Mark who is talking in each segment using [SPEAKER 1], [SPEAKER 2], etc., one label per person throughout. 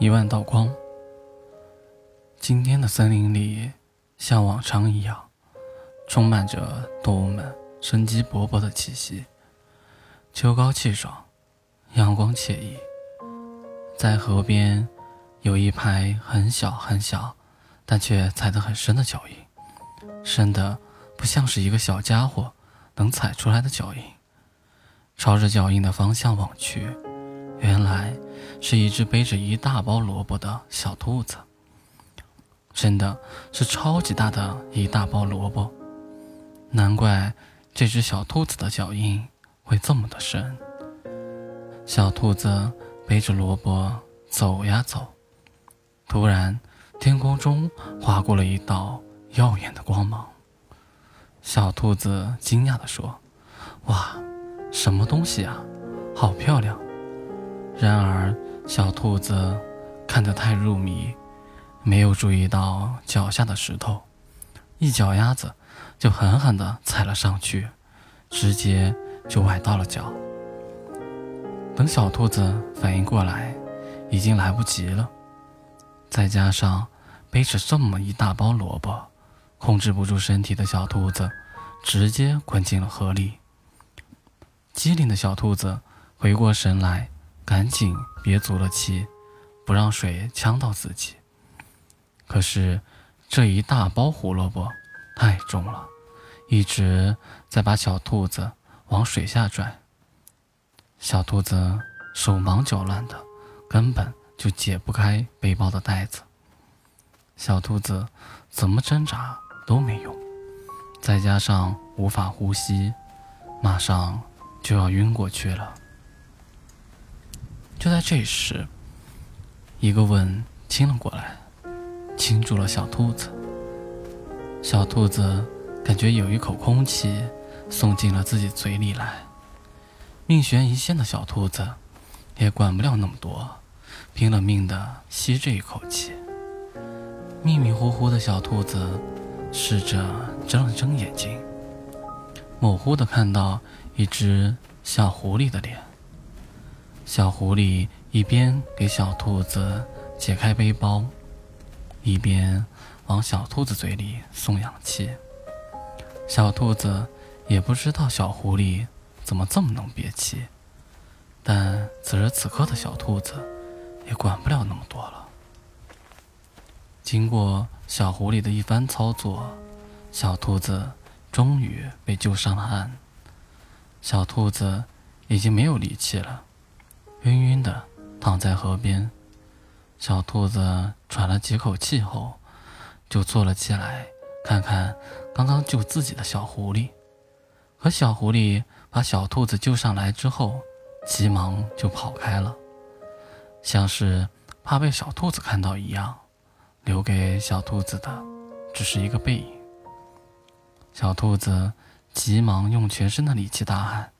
[SPEAKER 1] 一万道光。今天的森林里像往常一样，充满着动物们生机勃勃的气息。秋高气爽，阳光惬意。在河边，有一排很小很小，但却踩得很深的脚印，深的不像是一个小家伙能踩出来的脚印。朝着脚印的方向望去，原来是一只背着一大包萝卜的小兔子。真的是超级大的一大包萝卜，难怪这只小兔子的脚印会这么的深。小兔子背着萝卜走呀走，突然天空中划过了一道耀眼的光芒。小兔子惊讶地说：“哇，什么东西啊？好漂亮！”然而小兔子看得太入迷。没有注意到脚下的石头，一脚丫子就狠狠地踩了上去，直接就崴到了脚。等小兔子反应过来，已经来不及了。再加上背着这么一大包萝卜，控制不住身体的小兔子直接滚进了河里。机灵的小兔子回过神来，赶紧憋足了气，不让水呛到自己。可是，这一大包胡萝卜太重了，一直在把小兔子往水下拽。小兔子手忙脚乱的，根本就解不开背包的带子。小兔子怎么挣扎都没用，再加上无法呼吸，马上就要晕过去了。就在这时，一个吻亲了过来。亲住了小兔子，小兔子感觉有一口空气送进了自己嘴里来。命悬一线的小兔子也管不了那么多，拼了命的吸这一口气。迷迷糊糊的小兔子试着睁了睁眼睛，模糊的看到一只小狐狸的脸。小狐狸一边给小兔子解开背包。一边往小兔子嘴里送氧气，小兔子也不知道小狐狸怎么这么能憋气，但此时此刻的小兔子也管不了那么多了。经过小狐狸的一番操作，小兔子终于被救上了岸。小兔子已经没有力气了，晕晕的躺在河边。小兔子喘了几口气后，就坐了起来，看看刚刚救自己的小狐狸。可小狐狸把小兔子救上来之后，急忙就跑开了，像是怕被小兔子看到一样，留给小兔子的只是一个背影。小兔子急忙用全身的力气大喊：“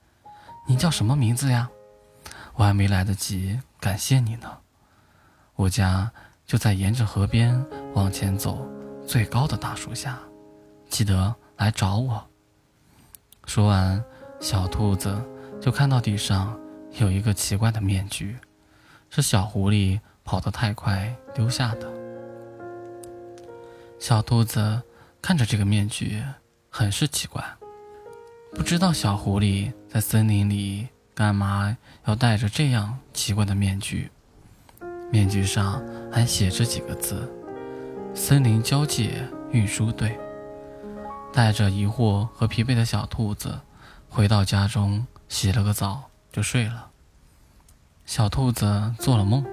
[SPEAKER 1] 你叫什么名字呀？我还没来得及感谢你呢。”我家就在沿着河边往前走，最高的大树下，记得来找我。说完，小兔子就看到地上有一个奇怪的面具，是小狐狸跑得太快丢下的。小兔子看着这个面具，很是奇怪，不知道小狐狸在森林里干嘛要戴着这样奇怪的面具。面具上还写着几个字：“森林交界运输队。”带着疑惑和疲惫的小兔子回到家中，洗了个澡就睡了。小兔子做了梦，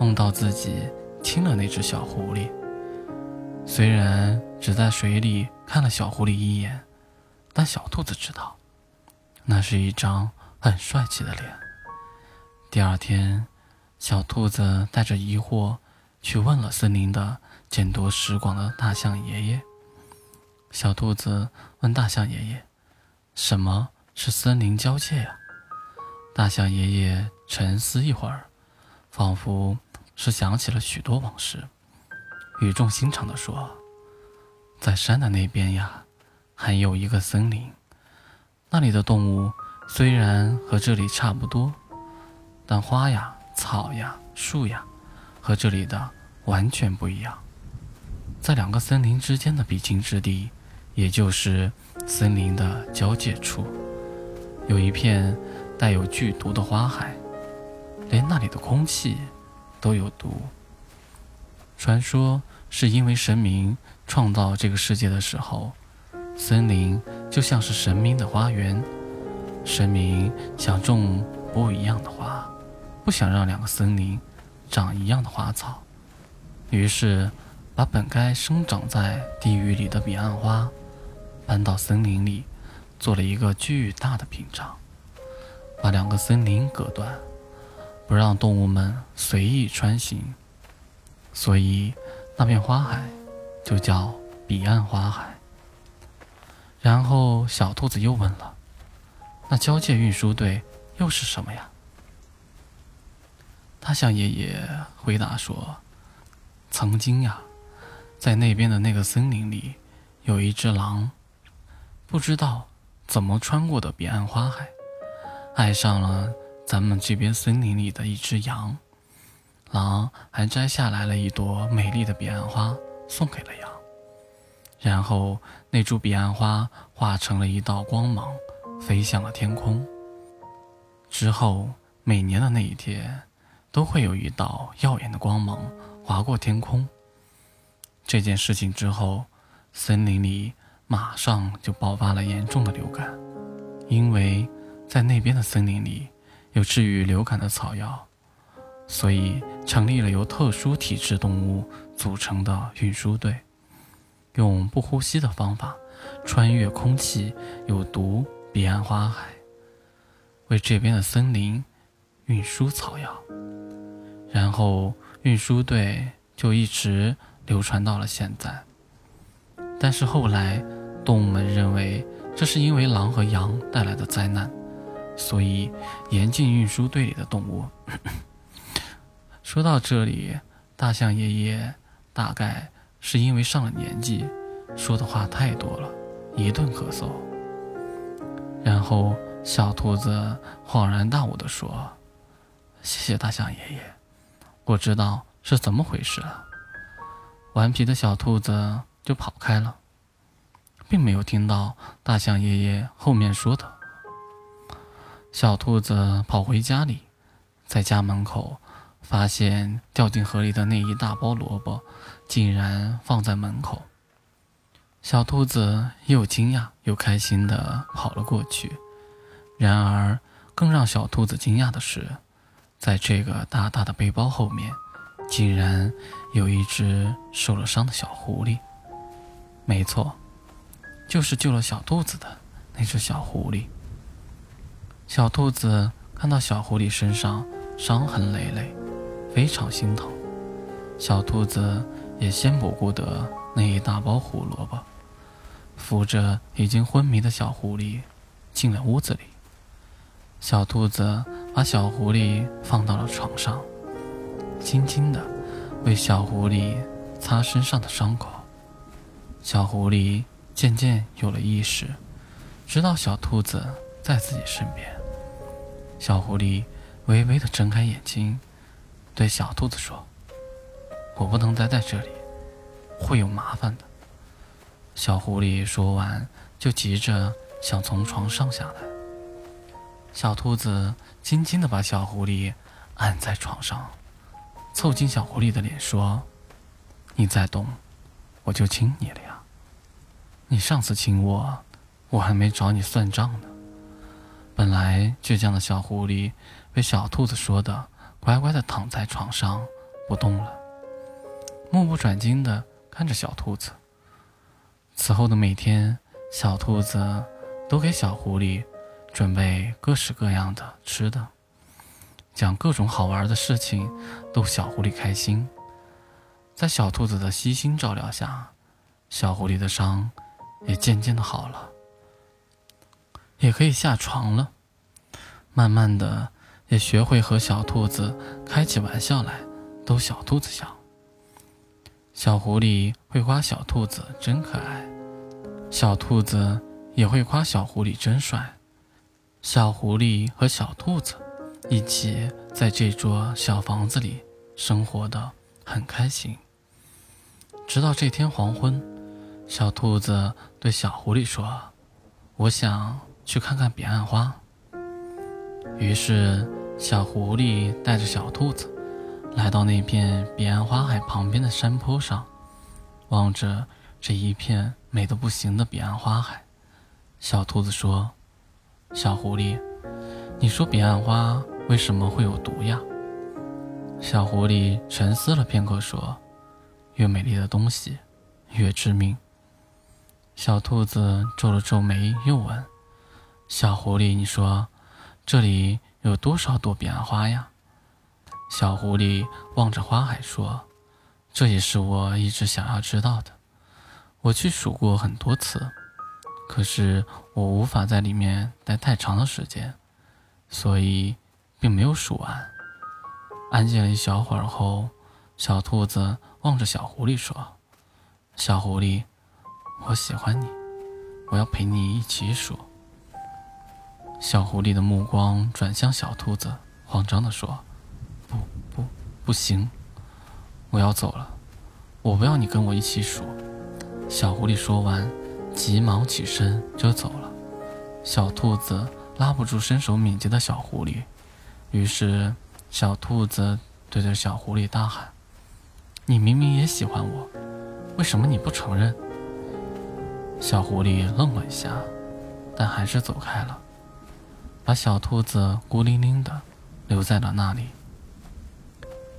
[SPEAKER 1] 梦到自己亲了那只小狐狸。虽然只在水里看了小狐狸一眼，但小兔子知道，那是一张很帅气的脸。第二天。小兔子带着疑惑去问了森林的见多识广的大象爷爷。小兔子问大象爷爷：“什么是森林交界呀？”大象爷爷沉思一会儿，仿佛是想起了许多往事，语重心长地说：“在山的那边呀，还有一个森林，那里的动物虽然和这里差不多，但花呀。”草呀，树呀，和这里的完全不一样。在两个森林之间的必经之地，也就是森林的交界处，有一片带有剧毒的花海，连那里的空气都有毒。传说是因为神明创造这个世界的时候，森林就像是神明的花园，神明想种不一样的花，不想让两个森林长一样的花草，于是把本该生长在地狱里的彼岸花搬到森林里，做了一个巨大的屏障，把两个森林隔断，不让动物们随意穿行。所以，那片花海就叫彼岸花海。然后，小兔子又问了：“那交界运输队又是什么呀？”他向爷爷回答说：“曾经呀，在那边的那个森林里，有一只狼，不知道怎么穿过的彼岸花海，爱上了咱们这边森林里的一只羊。”狼还摘下来了一朵美丽的彼岸花，送给了羊。然后那株彼岸花化成了一道光芒，飞向了天空。之后每年的那一天，都会有一道耀眼的光芒划过天空。这件事情之后，森林里马上就爆发了严重的流感，因为在那边的森林里有治愈流感的草药。所以成立了由特殊体质动物组成的运输队，用不呼吸的方法穿越空气有毒彼岸花海，为这边的森林运输草药。然后运输队就一直流传到了现在。但是后来动物们认为这是因为狼和羊带来的灾难，所以严禁运输队里的动物。说到这里，大象爷爷大概是因为上了年纪，说的话太多了，一顿咳嗽。然后小兔子恍然大悟地说：“谢谢大象爷爷，我知道是怎么回事了。”顽皮的小兔子就跑开了，并没有听到大象爷爷后面说的。小兔子跑回家里，在家门口。发现掉进河里的那一大包萝卜，竟然放在门口。小兔子又惊讶又开心地跑了过去。然而，更让小兔子惊讶的是，在这个大大的背包后面，竟然有一只受了伤的小狐狸。没错，就是救了小兔子的那只小狐狸。小兔子看到小狐狸身上伤痕累累。非常心疼，小兔子也先不顾得那一大包胡萝卜，扶着已经昏迷的小狐狸进了屋子里。小兔子把小狐狸放到了床上，轻轻地为小狐狸擦身上的伤口。小狐狸渐渐有了意识，知道小兔子在自己身边。小狐狸微微地睁开眼睛。对小兔子说：“我不能待在这里，会有麻烦的。”小狐狸说完，就急着想从床上下来。小兔子轻轻地把小狐狸按在床上，凑近小狐狸的脸说：“你再动，我就亲你了呀！你上次亲我，我还没找你算账呢。”本来倔强的小狐狸被小兔子说的。乖乖地躺在床上不动了，目不转睛地看着小兔子。此后的每天，小兔子都给小狐狸准备各式各样的吃的，讲各种好玩的事情逗小狐狸开心。在小兔子的悉心照料下，小狐狸的伤也渐渐的好了，也可以下床了。慢慢的。也学会和小兔子开起玩笑来，逗小兔子笑。小狐狸会夸小兔子真可爱，小兔子也会夸小狐狸真帅。小狐狸和小兔子一起在这座小房子里生活的很开心。直到这天黄昏，小兔子对小狐狸说：“我想去看看彼岸花。”于是，小狐狸带着小兔子来到那片彼岸花海旁边的山坡上，望着这一片美得不行的彼岸花海。小兔子说：“小狐狸，你说彼岸花为什么会有毒呀？”小狐狸沉思了片刻，说：“越美丽的东西，越致命。”小兔子皱了皱眉，又问：“小狐狸，你说，这里有多少朵彼岸花呀？”小狐狸望着花海说：“这也是我一直想要知道的。我去数过很多次，可是我无法在里面待太长的时间，所以并没有数完。”安静了一小会儿后，小兔子望着小狐狸说：“小狐狸，我喜欢你，我要陪你一起数。”小狐狸的目光转向小兔子，慌张地说：“不不，不行，我要走了，我不要你跟我一起数。”小狐狸说完，急忙起身就走了。小兔子拉不住身手敏捷的小狐狸，于是。小兔子对着小狐狸大喊：“你明明也喜欢我，为什么你不承认？”小狐狸愣了一下，但还是走开了，把小兔子孤零零的留在了那里。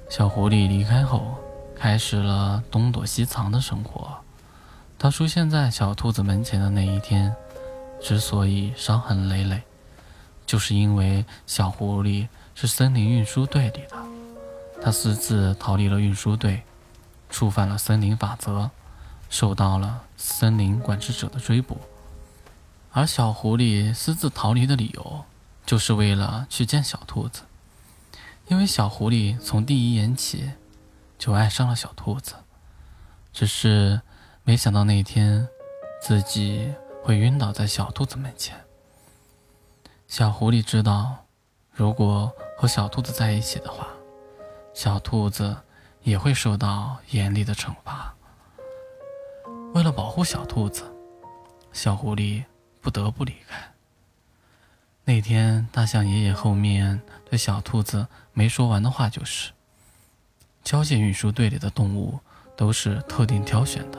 [SPEAKER 1] 小狐狸离开后，开始了东躲西藏的生活。它出现在小兔子门前的那一天，之所以伤痕累累，就是因为小狐狸。是森林运输队里的，他私自逃离了运输队，触犯了森林法则，受到了森林管制者的追捕。而小狐狸私自逃离的理由，就是为了去见小兔子，因为小狐狸从第一眼起就爱上了小兔子，只是没想到那天自己会晕倒在小兔子面前。小狐狸知道。如果和小兔子在一起的话，小兔子也会受到严厉的惩罚。为了保护小兔子，小狐狸不得不离开。那天，大象爷爷后面对小兔子没说完的话就是：交界运输队里的动物都是特定挑选的，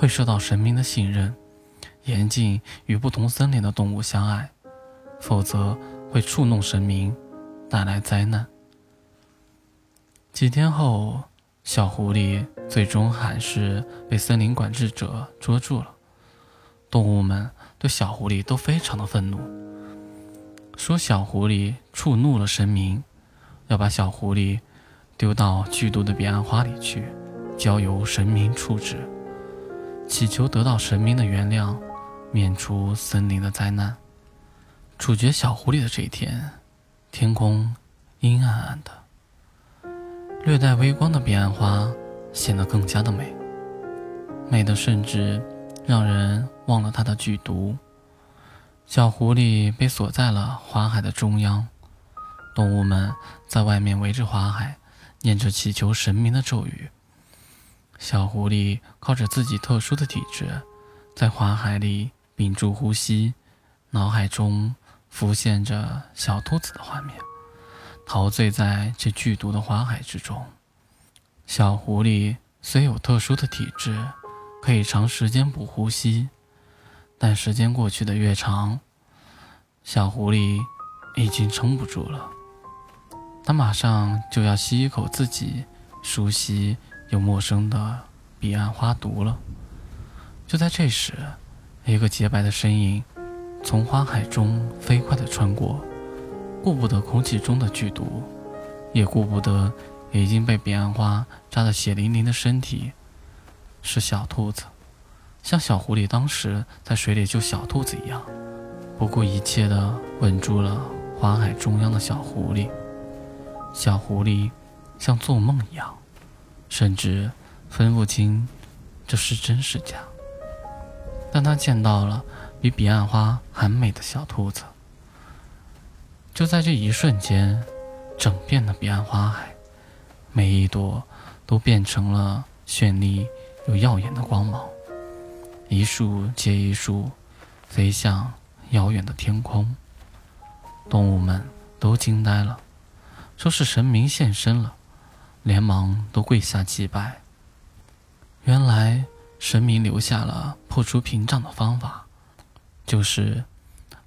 [SPEAKER 1] 会受到神明的信任，严禁与不同森林的动物相爱，否则。会触怒神明，带来灾难。几天后，小狐狸最终还是被森林管制者捉住了。动物们对小狐狸都非常的愤怒，说小狐狸触怒了神明，要把小狐狸丢到剧毒的彼岸花里去，交由神明处置，祈求得到神明的原谅，免除森林的灾难。处决小狐狸的这一天，天空阴暗暗的，略带微光的彼岸花显得更加的美，美的甚至让人忘了它的剧毒。小狐狸被锁在了花海的中央，动物们在外面围着花海，念着祈求神明的咒语。小狐狸靠着自己特殊的体质，在花海里屏住呼吸，脑海中。浮现着小兔子的画面，陶醉在这剧毒的花海之中。小狐狸虽有特殊的体质，可以长时间不呼吸，但时间过去的越长，小狐狸已经撑不住了。它马上就要吸一口自己熟悉又陌生的彼岸花毒了。就在这时，一个洁白的身影。从花海中飞快地穿过，顾不得空气中的剧毒，也顾不得已经被彼岸花扎得血淋淋的身体。是小兔子，像小狐狸当时在水里救小兔子一样，不顾一切地吻住了花海中央的小狐狸。小狐狸像做梦一样，甚至分不清这是真是假。但他见到了。比彼岸花还美的小兔子，就在这一瞬间，整片的彼岸花海，每一朵都变成了绚丽又耀眼的光芒，一束接一束飞向遥远的天空。动物们都惊呆了，说是神明现身了，连忙都跪下祭拜。原来神明留下了破除屏障的方法，就是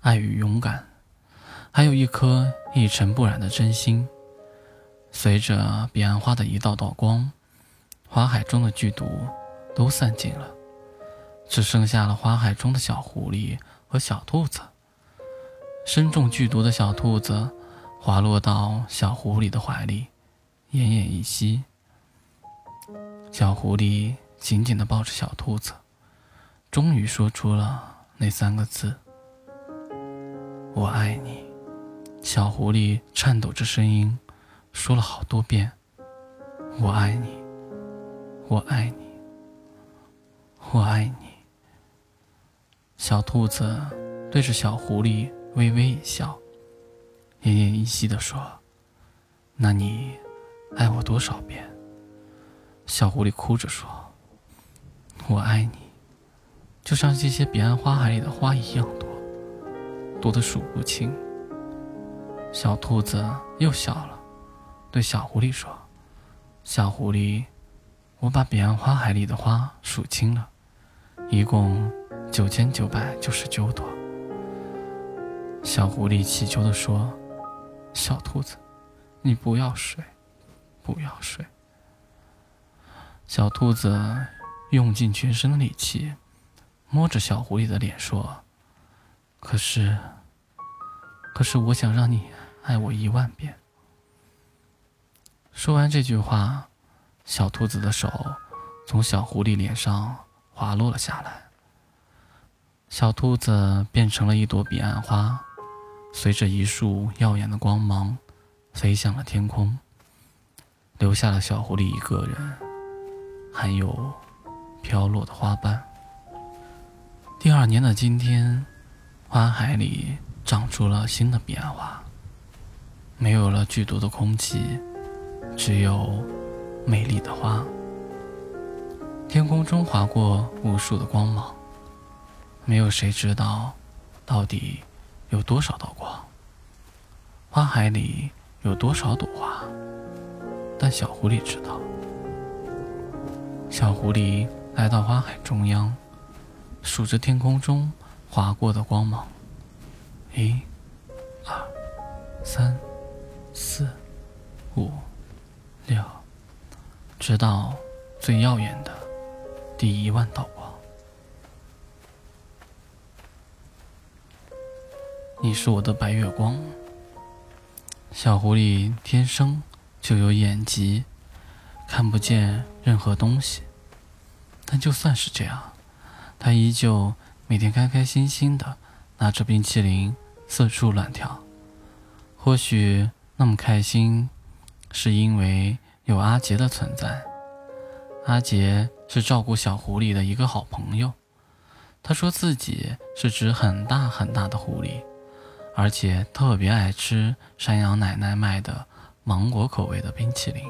[SPEAKER 1] 爱与勇敢，还有一颗一尘不染的真心。随着彼岸花的一道道光，花海中的剧毒都散尽了，只剩下了花海中的小狐狸和小兔子。身中剧毒的小兔子滑落到小狐狸的怀里，奄奄一息。小狐狸紧紧地抱着小兔子，终于说出了那三个字：“我爱你。”小狐狸颤抖着声音。说了好多遍，我爱你，我爱你，我爱你。小兔子对着小狐狸微微一笑，奄奄一息地说：“那你爱我多少遍？”小狐狸哭着说：“我爱你，就像这些彼岸花海里的花一样多，多得数不清。”小兔子又笑了。对小狐狸说：“小狐狸，我把彼岸花海里的花数清了，一共九千九百九十九朵。”小狐狸乞求地说：“小兔子，你不要睡，不要睡。”小兔子用尽全身的力气，摸着小狐狸的脸说：“可是，可是，我想让你爱我一万遍。”说完这句话，小兔子的手从小狐狸脸上滑落了下来。小兔子变成了一朵彼岸花，随着一束耀眼的光芒，飞向了天空，留下了小狐狸一个人，还有飘落的花瓣。第二年的今天，花海里长出了新的彼岸花，没有了剧毒的空气。只有美丽的花，天空中划过无数的光芒，没有谁知道到底有多少道光。花海里有多少朵花？但小狐狸知道。小狐狸来到花海中央，数着天空中划过的光芒：一、二、三、四、五。六，直到最耀眼的第一万道光。你是我的白月光。小狐狸天生就有眼疾，看不见任何东西。但就算是这样，它依旧每天开开心心的拿着冰淇淋四处乱跳。或许那么开心。是因为有阿杰的存在。阿杰是照顾小狐狸的一个好朋友。他说自己是只很大很大的狐狸，而且特别爱吃山羊奶奶卖的芒果口味的冰淇淋。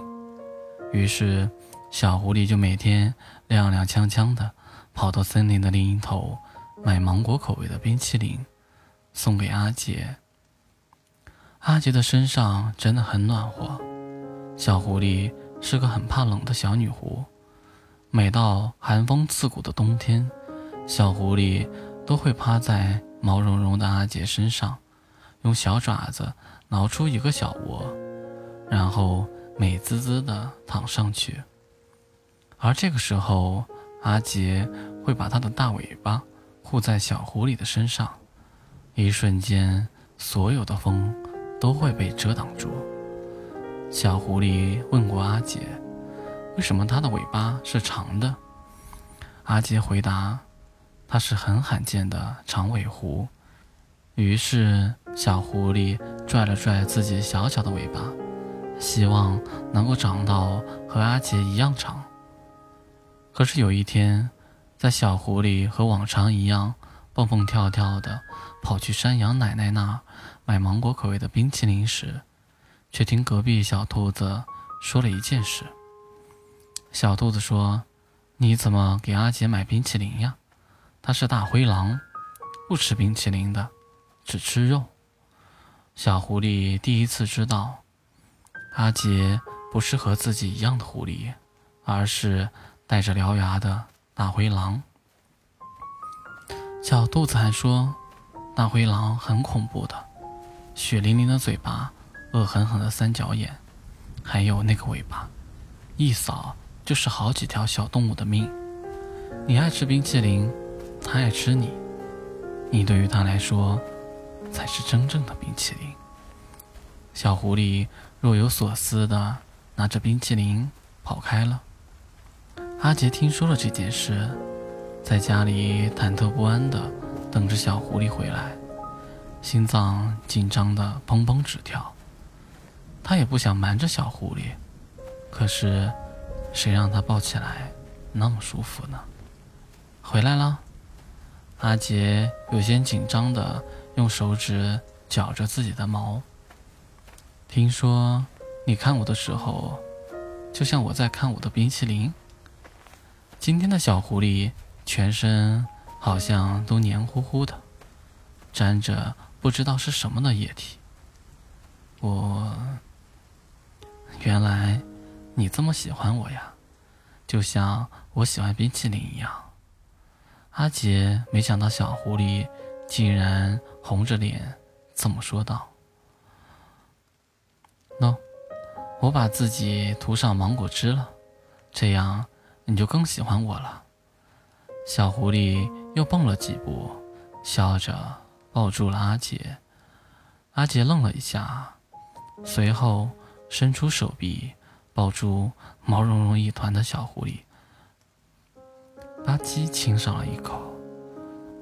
[SPEAKER 1] 于是，小狐狸就每天踉踉跄跄的跑到森林的另一头，买芒果口味的冰淇淋，送给阿杰。阿杰的身上真的很暖和。小狐狸是个很怕冷的小女狐，每到寒风刺骨的冬天，小狐狸都会趴在毛茸茸的阿杰身上，用小爪子挠出一个小窝，然后美滋滋地躺上去。而这个时候，阿杰会把他的大尾巴护在小狐狸的身上，一瞬间，所有的风都会被遮挡住。小狐狸问过阿杰：“为什么它的尾巴是长的？”阿杰回答：“它是很罕见的长尾狐。”于是，小狐狸拽了拽自己小小的尾巴，希望能够长到和阿杰一样长。可是有一天，在小狐狸和往常一样蹦蹦跳跳的跑去山羊奶奶那儿买芒果口味的冰淇淋时，却听隔壁小兔子说了一件事。小兔子说：“你怎么给阿杰买冰淇淋呀？他是大灰狼，不吃冰淇淋的，只吃肉。”小狐狸第一次知道，阿杰不是和自己一样的狐狸，而是带着獠牙的大灰狼。小兔子还说，大灰狼很恐怖的，血淋淋的嘴巴，恶狠狠的三角眼，还有那个尾巴，一扫。就是好几条小动物的命。你爱吃冰淇淋，它爱吃你，你对于它来说才是真正的冰淇淋。小狐狸若有所思的拿着冰淇淋跑开了。阿杰听说了这件事，在家里忐忑不安的等着小狐狸回来，心脏紧张的砰砰直跳。他也不想瞒着小狐狸，可是。谁让他抱起来那么舒服呢？回来了，阿杰有些紧张的用手指绞着自己的毛。听说你看我的时候，就像我在看我的冰淇淋。今天的小狐狸全身好像都黏糊糊的，沾着不知道是什么的液体。我原来。你这么喜欢我呀，就像我喜欢冰淇淋一样。阿杰没想到小狐狸竟然红着脸这么说道：“喏，我把自己涂上芒果汁了，这样你就更喜欢我了。”小狐狸又蹦了几步，笑着抱住了阿杰。阿杰愣了一下，随后伸出手臂。抱住毛茸茸一团的小狐狸，吧唧亲上了一口，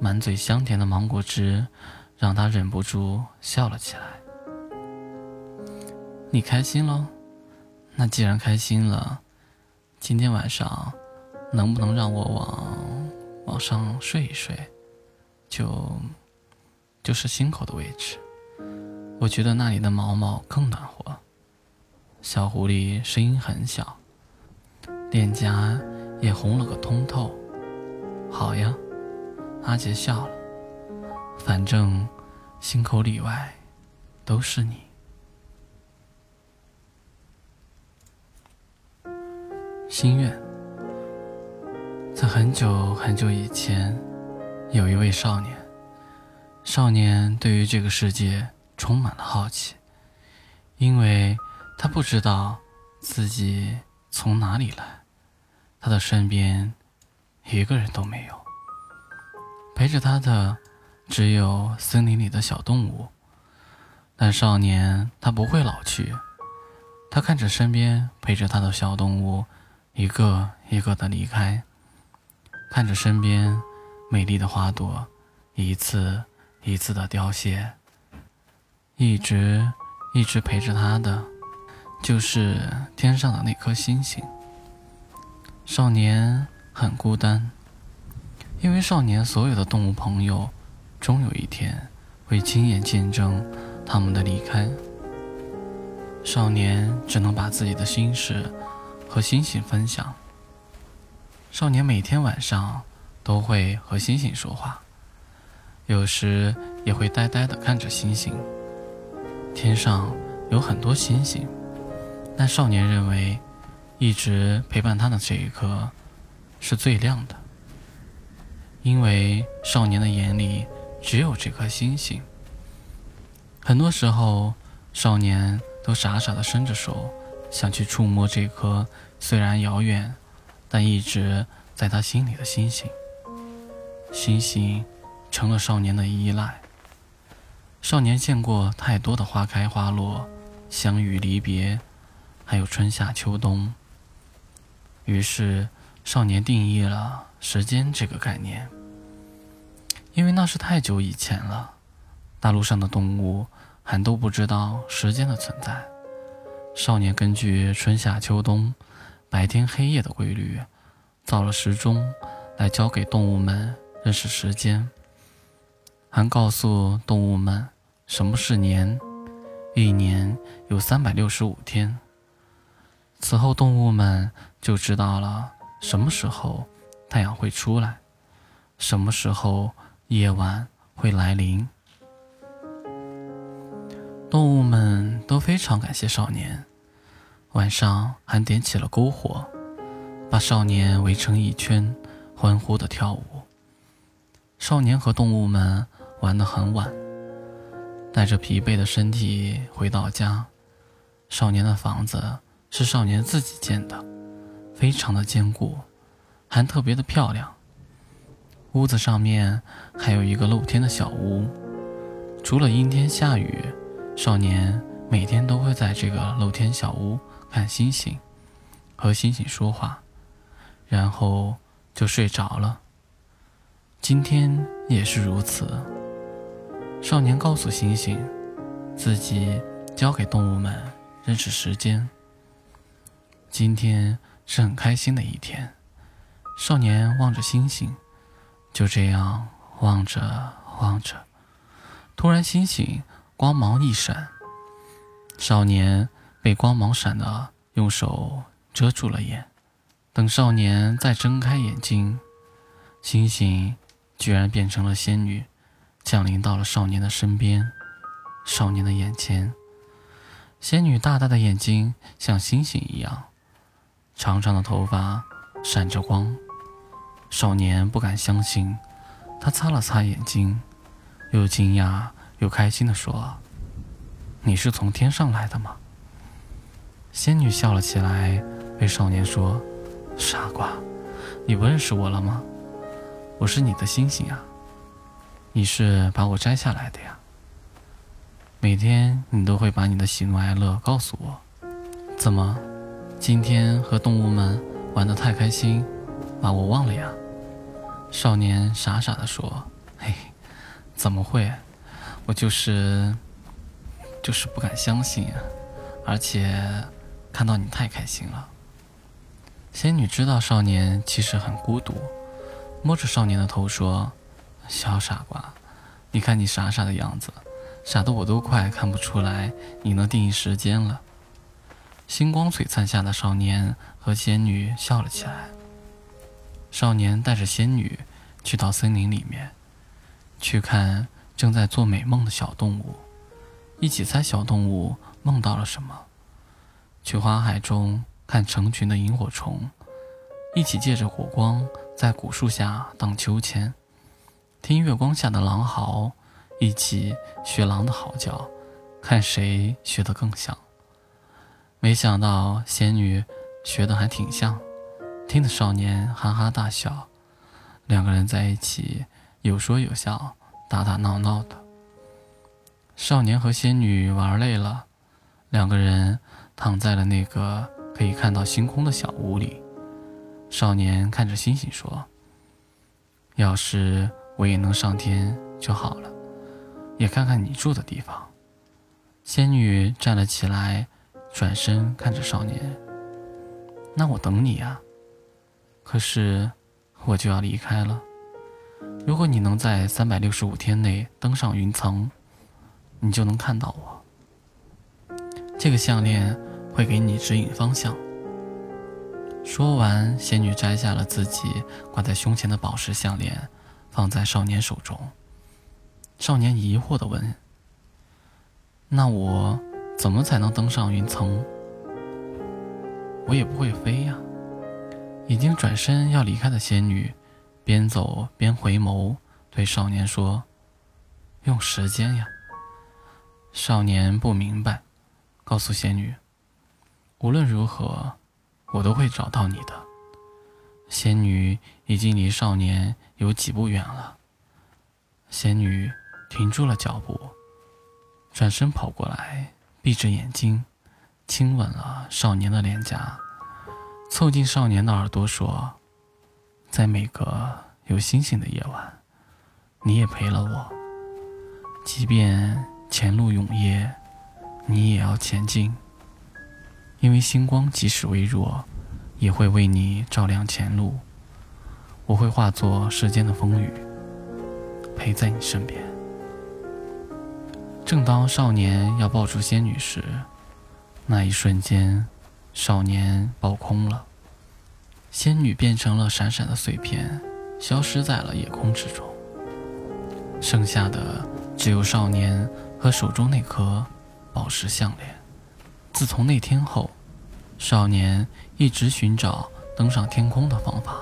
[SPEAKER 1] 满嘴香甜的芒果汁让他忍不住笑了起来。你开心喽？那既然开心了，今天晚上能不能让我往往上睡一睡？就就是心口的位置，我觉得那里的毛毛更暖和。小狐狸声音很小，脸颊也红了个通透。好呀，阿杰笑了。反正心口里外都是你。心愿，在很久很久以前，有一位少年。少年对于这个世界充满了好奇，因为。他不知道自己从哪里来，他的身边一个人都没有，陪着他的只有森林里的小动物。但少年他不会老去，他看着身边陪着他的小动物一个一个的离开，看着身边美丽的花朵一次一次的凋谢，一直一直陪着他的。就是天上的那颗星星。少年很孤单，因为少年所有的动物朋友，终有一天会亲眼见证他们的离开。少年只能把自己的心事和星星分享。少年每天晚上都会和星星说话，有时也会呆呆地看着星星。天上有很多星星。但少年认为，一直陪伴他的这一颗是最亮的，因为少年的眼里只有这颗星星。很多时候，少年都傻傻的伸着手，想去触摸这颗虽然遥远，但一直在他心里的星星。星星成了少年的依赖。少年见过太多的花开花落，相遇离别。还有春夏秋冬。于是，少年定义了时间这个概念，因为那是太久以前了，大陆上的动物还都不知道时间的存在。少年根据春夏秋冬、白天黑夜的规律，造了时钟来教给动物们认识时间，还告诉动物们什么是年，一年有三百六十五天。此后，动物们就知道了什么时候太阳会出来，什么时候夜晚会来临。动物们都非常感谢少年，晚上还点起了篝火，把少年围成一圈，欢呼的跳舞。少年和动物们玩得很晚，带着疲惫的身体回到家。少年的房子是少年自己建的，非常的坚固，还特别的漂亮。屋子上面还有一个露天的小屋，除了阴天下雨，少年每天都会在这个露天小屋看星星，和星星说话，然后就睡着了。今天也是如此。少年告诉星星，自己交给动物们认识时间。今天是很开心的一天。少年望着星星，就这样望着望着，突然星星光芒一闪，少年被光芒闪的用手遮住了眼。等少年再睁开眼睛，星星。居然变成了仙女，降临到了少年的身边，少年的眼前。仙女大大的眼睛像星星一样，长长的头发闪着光。少年不敢相信，他擦了擦眼睛，又惊讶又开心地说：“你是从天上来的吗？”仙女笑了起来，对少年说：“傻瓜，你不认识我了吗？”我是你的星星啊，你是把我摘下来的呀。每天你都会把你的喜怒哀乐告诉我。怎么，今天和动物们玩得太开心，把我忘了呀？少年傻傻的说：“嘿，怎么会？我就是，就是不敢相信啊！而且看到你太开心了。”仙女知道少年其实很孤独。摸着少年的头说：“小傻瓜，你看你傻傻的样子，傻的我都快看不出来你能定义时间了。”星光璀璨下的少年和仙女笑了起来。少年带着仙女去到森林里面，去看正在做美梦的小动物，一起猜小动物梦到了什么；去花海中看成群的萤火虫，一起借着火光。在古树下荡秋千，听月光下的狼嚎，一起学狼的嚎叫，看谁学得更像。没想到仙女学得还挺像，听得少年哈哈大笑。两个人在一起有说有笑，打打闹闹的。少年和仙女玩累了，两个人躺在了那个可以看到星空的小屋里。少年看着星星说：“要是我也能上天就好了，也看看你住的地方。”仙女站了起来，转身看着少年：“那我等你呀。可是我就要离开了。如果你能在三百六十五天内登上云层，你就能看到我。这个项链会给你指引方向。”说完，仙女摘下了自己挂在胸前的宝石项链，放在少年手中。少年疑惑地问：“那我怎么才能登上云层？我也不会飞呀。”已经转身要离开的仙女，边走边回眸，对少年说：“用时间呀。”少年不明白，告诉仙女：“无论如何。”我都会找到你的。仙女已经离少年有几步远了。仙女停住了脚步，转身跑过来，闭着眼睛，亲吻了少年的脸颊，凑近少年的耳朵说：“在每个有星星的夜晚，你也陪了我。即便前路永夜，你也要前进。”因为星光即使微弱，也会为你照亮前路。我会化作世间的风雨，陪在你身边。正当少年要抱住仙女时，那一瞬间，少年爆空了，仙女变成了闪闪的碎片，消失在了夜空之中。剩下的只有少年和手中那颗宝石项链。自从那天后，少年一直寻找登上天空的方法，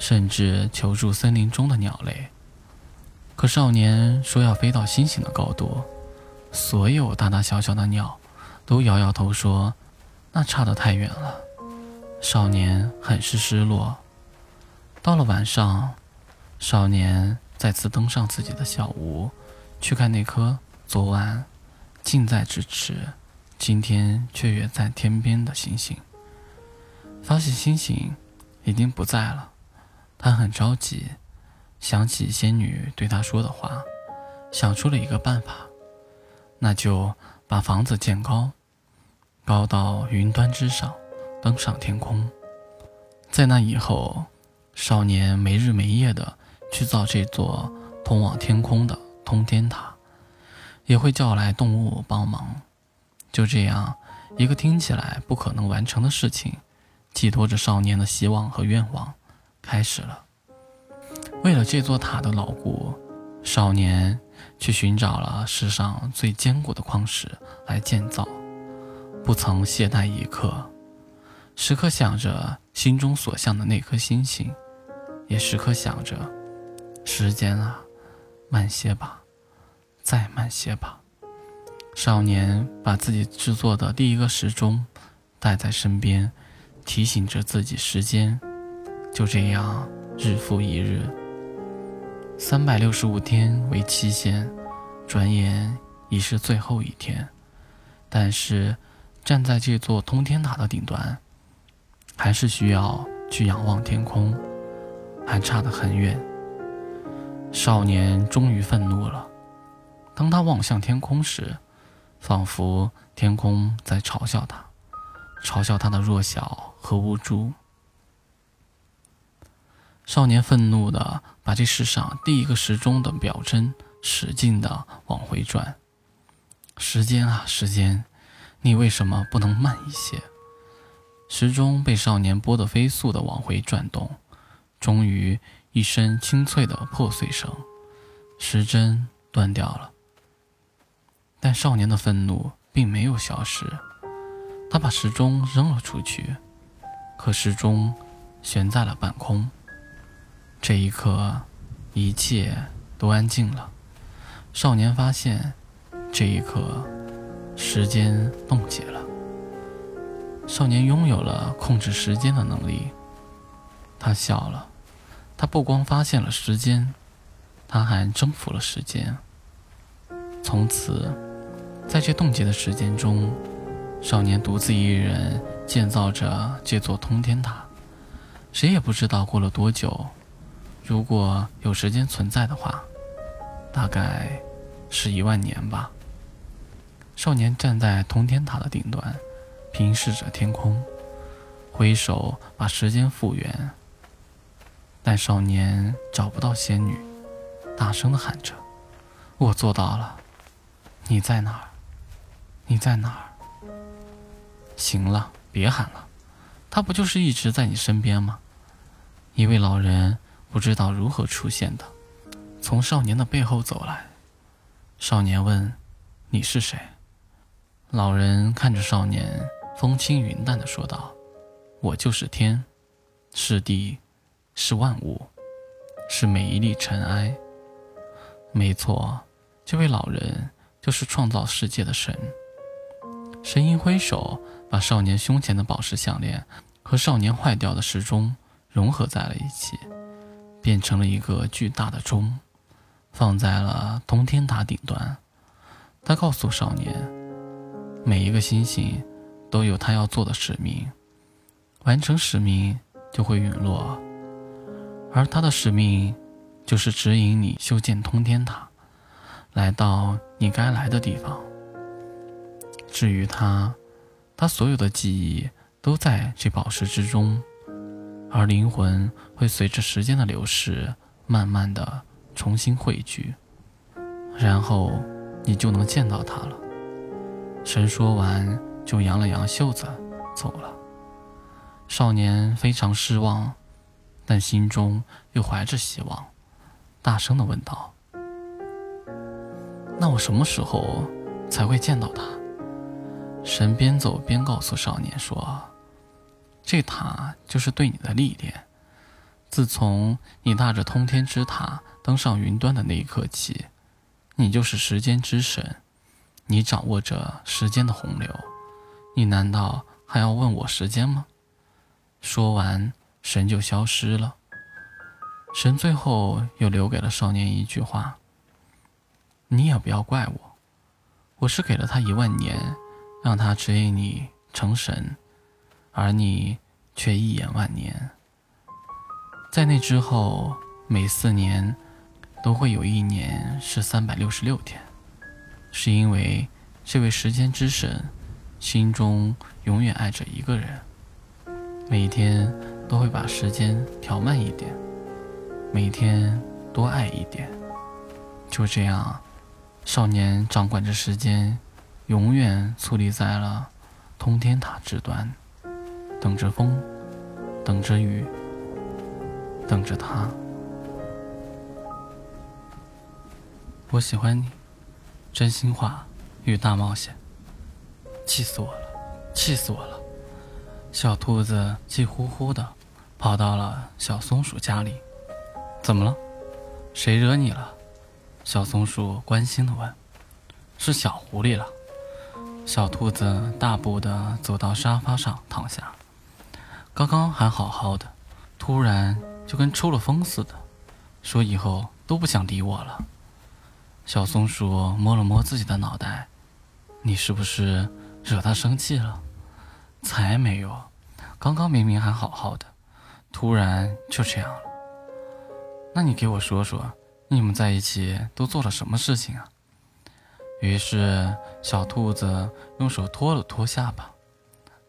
[SPEAKER 1] 甚至求助森林中的鸟类。可少年说要飞到星星的高度，所有大大小小的鸟都摇摇头说。那差得太远了，少年很是失落。到了晚上，少年再次登上自己的小屋，去看那颗昨晚近在咫尺，今天却远在天边的星星。发现星星已经不在了，他很着急，想起仙女对他说的话，想出了一个办法，那就把房子建高。高到云端之上，登上天空。在那以后，少年没日没夜的去造这座通往天空的通天塔，也会叫来动物帮忙。就这样，一个听起来不可能完成的事情，寄托着少年的希望和愿望，开始了。为了这座塔的牢固，少年去寻找了世上最坚固的矿石来建造。不曾懈怠一刻，时刻想着心中所向的那颗星星，也时刻想着：时间啊，慢些吧，再慢些吧。少年把自己制作的第一个时钟带在身边，提醒着自己时间。就这样，日复一日，三百六十五天为期限，转眼已是最后一天。但是。站在这座通天塔的顶端，还是需要去仰望天空，还差得很远。少年终于愤怒了。当他望向天空时，仿佛天空在嘲笑他，嘲笑他的弱小和无助。少年愤怒地把这世上第一个时钟的表针使劲地往回转。时间啊，时间！你为什么不能慢一些？时钟被少年拨得飞速地往回转动，终于一声清脆的破碎声，时针断掉了。但少年的愤怒并没有消失，他把时钟扔了出去，可时钟悬在了半空。这一刻，一切都安静了。少年发现，这一刻。时间冻结了，少年拥有了控制时间的能力。他笑了，他不光发现了时间，他还征服了时间。从此，在这冻结的时间中，少年独自一人建造着这座通天塔。谁也不知道过了多久，如果有时间存在的话，大概是一万年吧。少年站在通天塔的顶端，平视着天空，挥手把时间复原。但少年找不到仙女，大声的喊着：“我做到了！你在哪儿？你在哪儿？”行了，别喊了，他不就是一直在你身边吗？一位老人不知道如何出现的，从少年的背后走来。少年问：“你是谁？”老人看着少年，风轻云淡的说道：“我就是天，是地，是万物，是每一粒尘埃。没错，这位老人就是创造世界的神。”神鹰挥手，把少年胸前的宝石项链和少年坏掉的时钟融合在了一起，变成了一个巨大的钟，放在了通天塔顶端。他告诉少年。每一个星星都有他要做的使命，完成使命就会陨落，而他的使命就是指引你修建通天塔，来到你该来的地方。至于他，他所有的记忆都在这宝石之中，而灵魂会随着时间的流逝，慢慢的重新汇聚，然后你就能见到他了。神说完，就扬了扬袖子，走了。少年非常失望，但心中又怀着希望，大声的问道：“那我什么时候才会见到他？”神边走边告诉少年说：“这塔就是对你的历练。自从你踏着通天之塔登上云端的那一刻起，你就是时间之神，你掌握着时间的洪流。你难道还要问我时间吗？”说完，神就消失了。神最后又留给了少年一句话：“你也不要怪我，我是给了他一万年。”让他指引你成神，而你却一眼万年。在那之后，每四年都会有一年是三百六十六天，是因为这位时间之神心中永远爱着一个人，每天都会把时间调慢一点，每天多爱一点。就这样，少年掌管着时间。永远矗立在了通天塔之端，等着风，等着雨，等着他。我喜欢你，真心话与大冒险。气死我了，气死我了！小兔子气呼呼的跑到了小松鼠家里。怎么了？谁惹你了？小松鼠关心的问。是小狐狸了。小兔子大步地走到沙发上躺下，刚刚还好好的，突然就跟抽了风似的，说以后都不想理我了。小松鼠摸了摸自己的脑袋，你是不是惹他生气了？才没有，刚刚明明还好好的，突然就这样了。那你给我说说，你们在一起都做了什么事情啊？于是，小兔子用手托了托下巴，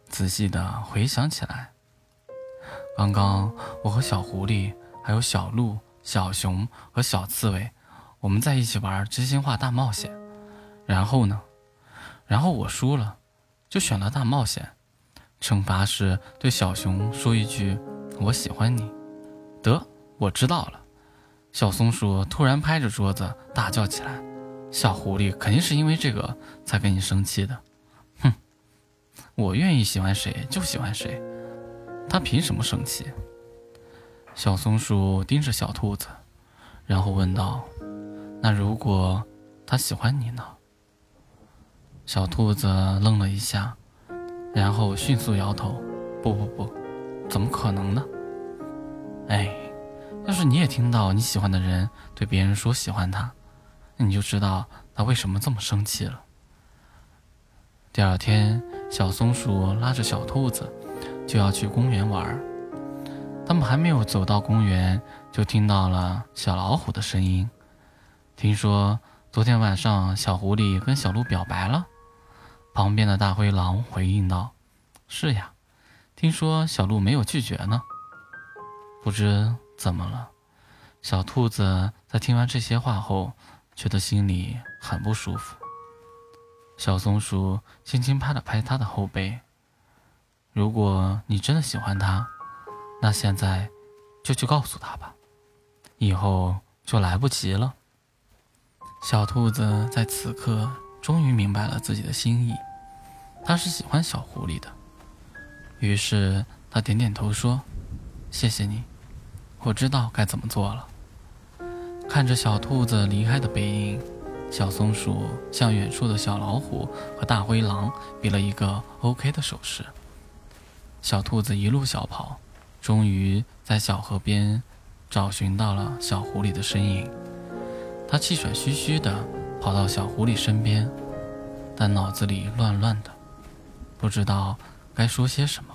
[SPEAKER 1] 仔细的回想起来。刚刚我和小狐狸、还有小鹿、小熊和小刺猬，我们在一起玩真心话大冒险。然后呢？然后我输了，就选了大冒险。惩罚是对小熊说一句“我喜欢你”。得，我知道了。小松鼠突然拍着桌子大叫起来。小狐狸肯定是因为这个才跟你生气的，哼！我愿意喜欢谁就喜欢谁，他凭什么生气？小松鼠盯着小兔子，然后问道：“那如果他喜欢你呢？”小兔子愣了一下，然后迅速摇头：“不不不，怎么可能呢？哎，要是你也听到你喜欢的人对别人说喜欢他。”你就知道他为什么这么生气了。第二天，小松鼠拉着小兔子就要去公园玩。他们还没有走到公园，就听到了小老虎的声音。听说昨天晚上小狐狸跟小鹿表白了。旁边的大灰狼回应道：“是呀，听说小鹿没有拒绝呢。”不知怎么了，小兔子在听完这些话后。觉得心里很不舒服。小松鼠轻轻拍了拍他的后背。如果你真的喜欢他，那现在就去告诉他吧，以后就来不及了。小兔子在此刻终于明白了自己的心意，他是喜欢小狐狸的。于是他点点头说：“谢谢你，我知道该怎么做了。”看着小兔子离开的背影，小松鼠向远处的小老虎和大灰狼比了一个 OK 的手势。小兔子一路小跑，终于在小河边找寻到了小狐狸的身影。它气喘吁吁地跑到小狐狸身边，但脑子里乱乱的，不知道该说些什么。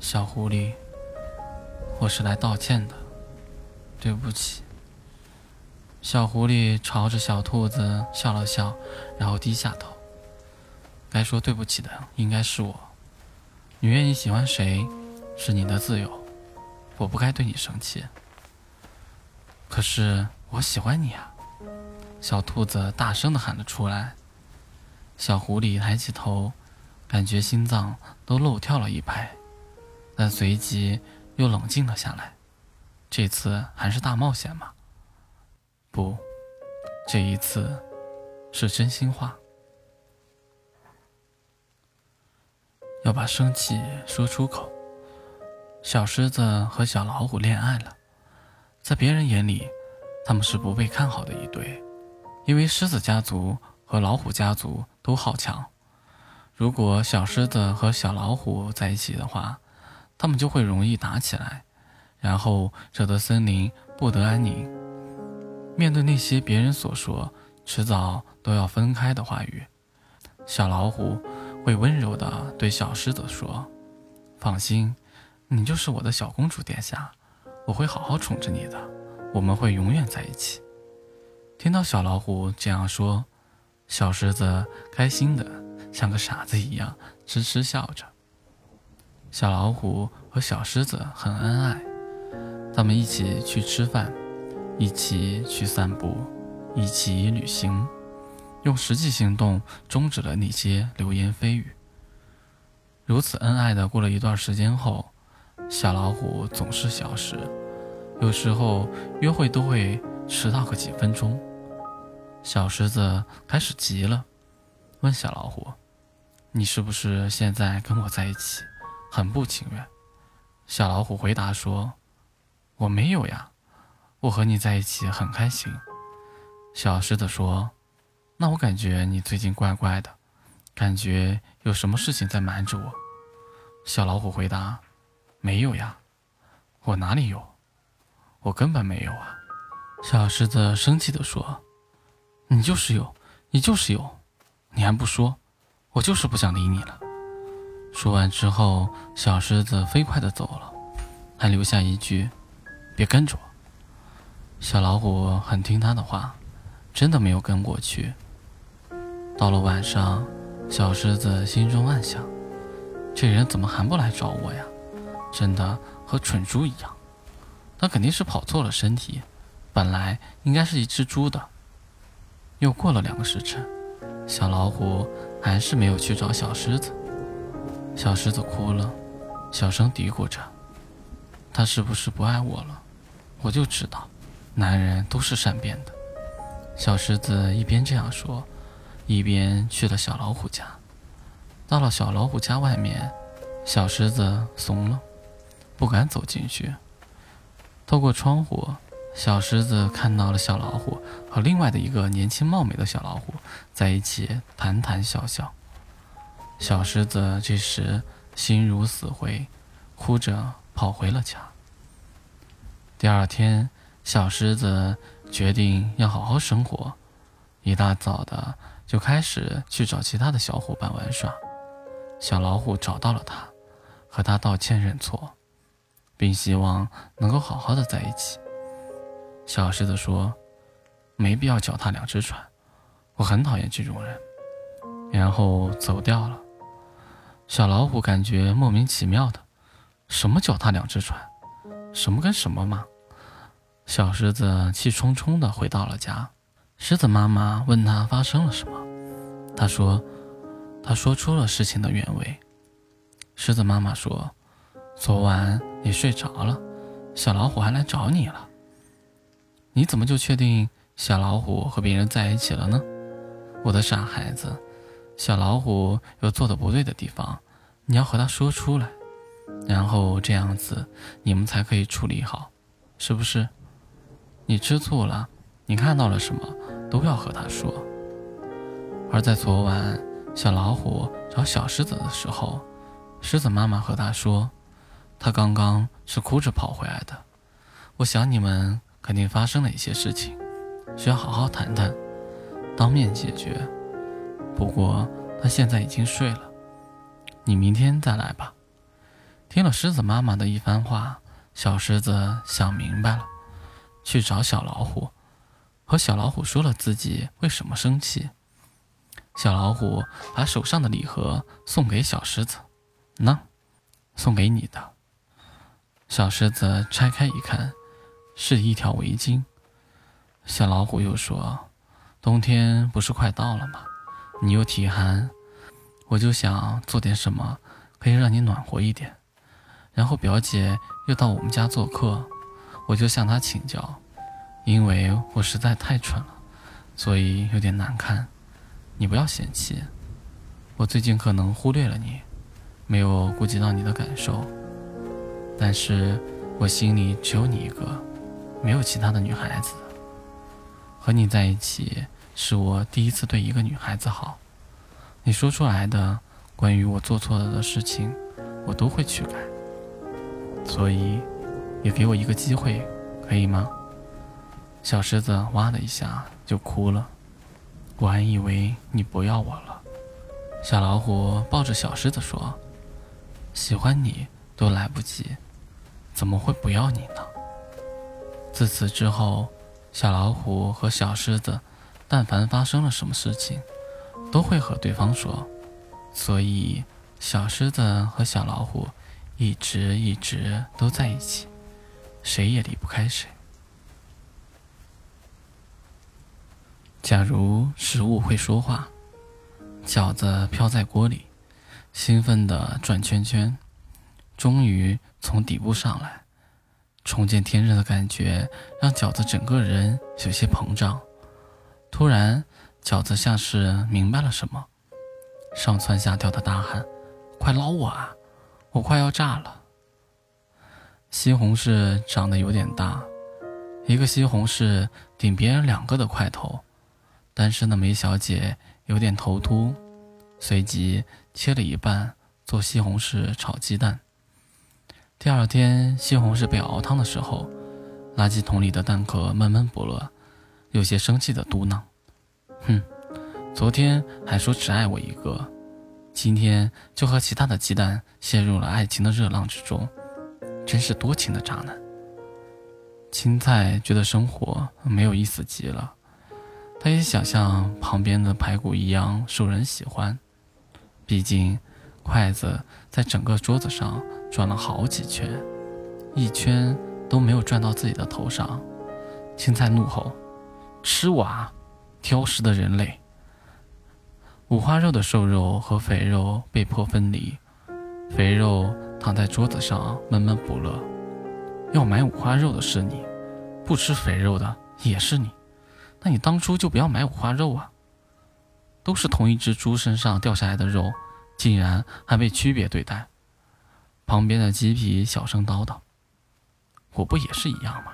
[SPEAKER 1] 小狐狸，我是来道歉的。对不起，小狐狸朝着小兔子笑了笑，然后低下头。该说对不起的应该是我。你愿意喜欢谁，是你的自由，我不该对你生气。可是我喜欢你啊！小兔子大声的喊了出来。小狐狸抬起头，感觉心脏都漏跳了一拍，但随即又冷静了下来。这次还是大冒险吗？不，这一次是真心话。要把生气说出口。小狮子和小老虎恋爱了，在别人眼里，他们是不被看好的一对，因为狮子家族和老虎家族都好强。如果小狮子和小老虎在一起的话，他们就会容易打起来，然后惹得森林不得安宁。面对那些别人所说迟早都要分开的话语，小老虎。会温柔地对小狮子说：“放心，你就是我的小公主殿下，我会好好宠着你的，我们会永远在一起。”听到小老虎这样说，小狮子开心的像个傻子一样痴痴笑着。小老虎和小狮子很恩爱，他们一起去吃饭，一起去散步，一起旅行。用实际行动终止了那些流言蜚语。如此恩爱的过了一段时间后，小老虎总是消失，有时候约会都会迟到个几分钟。小狮子开始急了，问小老虎：“你是不是现在跟我在一起很不情愿？”小老虎回答说：“我没有呀，我和你在一起很开心。”小狮子说。那我感觉你最近怪怪的，感觉有什么事情在瞒着我。小老虎回答：“没有呀，我哪里有？我根本没有啊！”小狮子生气地说：“你就是有，你就是有，你还不说，我就是不想理你了。”说完之后，小狮子飞快地走了，还留下一句：“别跟着我。”小老虎很听他的话，真的没有跟过去。到了晚上，小狮子心中暗想：“这人怎么还不来找我呀？真的和蠢猪一样。他肯定是跑错了身体，本来应该是一只猪的。”又过了两个时辰，小老虎还是没有去找小狮子。小狮子哭了，小声嘀咕着：“他是不是不爱我了？我就知道，男人都是善变的。”小狮子一边这样说。一边去了小老虎家，到了小老虎家外面，小狮子怂了，不敢走进去。透过窗户，小狮子看到了小老虎和另外的一个年轻貌美的小老虎在一起谈谈笑笑。小狮子这时心如死灰，哭着跑回了家。第二天，小狮子决定要好好生活，一大早的。就开始去找其他的小伙伴玩耍。小老虎找到了他，和他道歉认错，并希望能够好好的在一起。小狮子说：“没必要脚踏两只船，我很讨厌这种人。”然后走掉了。小老虎感觉莫名其妙的，什么脚踏两只船，什么跟什么嘛？小狮子气冲冲的回到了家。狮子妈妈问他发生了什么，他说：“他说出了事情的原委。”狮子妈妈说：“昨晚你睡着了，小老虎还来找你了。你怎么就确定小老虎和别人在一起了呢？我的傻孩子，小老虎有做的不对的地方，你要和他说出来，然后这样子你们才可以处理好，是不是？你吃醋了？你看到了什么？”都要和他说。而在昨晚，小老虎找小狮子的时候，狮子妈妈和他说：“他刚刚是哭着跑回来的。我想你们肯定发生了一些事情，需要好好谈谈，当面解决。不过他现在已经睡了，你明天再来吧。”听了狮子妈妈的一番话，小狮子想明白了，去找小老虎。和小老虎说了自己为什么生气。小老虎把手上的礼盒送给小狮子，那，送给你的。小狮子拆开一看，是一条围巾。小老虎又说：“冬天不是快到了吗？你又体寒，我就想做点什么可以让你暖和一点。然后表姐又到我们家做客，我就向她请教，因为我实在太蠢了，所以有点难堪。你不要嫌弃，我最近可能忽略了你，没有顾及到你的感受。但是我心里只有你一个，没有其他的女孩子。和你在一起是我第一次对一个女孩子好。你说出来的关于我做错了的事情，我都会去改。所以，也给我一个机会，可以吗？小狮子哇的一下就哭了。我还以为你不要我了。小老虎抱着小狮子说：“喜欢你都来不及，怎么会不要你呢？”自此之后，小老虎和小狮子，但凡发生了什么事情，都会和对方说。所以，小狮子和小老虎一直一直都在一起，谁也离不开谁。假如食物会说话，饺子飘在锅里，兴奋地转圈圈，终于从底部上来，重见天日的感觉让饺子整个人有些膨胀。突然，饺子像是明白了什么，上蹿下跳的大喊：“快捞我啊！我快要炸了！”西红柿长得有点大，一个西红柿顶别人两个的块头。单身的梅小姐有点头秃，随即切了一半做西红柿炒鸡蛋。第二天，西红柿被熬汤的时候，垃圾桶里的蛋壳闷闷不乐，有些生气的嘟囔：“哼，昨天还说只爱我一个，今天就和其他的鸡蛋陷入了爱情的热浪之中，真是多情的渣男。”青菜觉得生活没有意思极了。他也想像旁边的排骨一样受人喜欢，毕竟筷子在整个桌子上转了好几圈，一圈都没有转到自己的头上。青菜怒吼：“吃我啊，挑食的人类！”五花肉的瘦肉和肥肉被迫分离，肥肉躺在桌子上闷闷不乐。要买五花肉的是你，不吃肥肉的也是你。那你当初就不要买五花肉啊！都是同一只猪身上掉下来的肉，竟然还被区别对待。旁边的鸡皮小声叨叨：“我不也是一样吗？”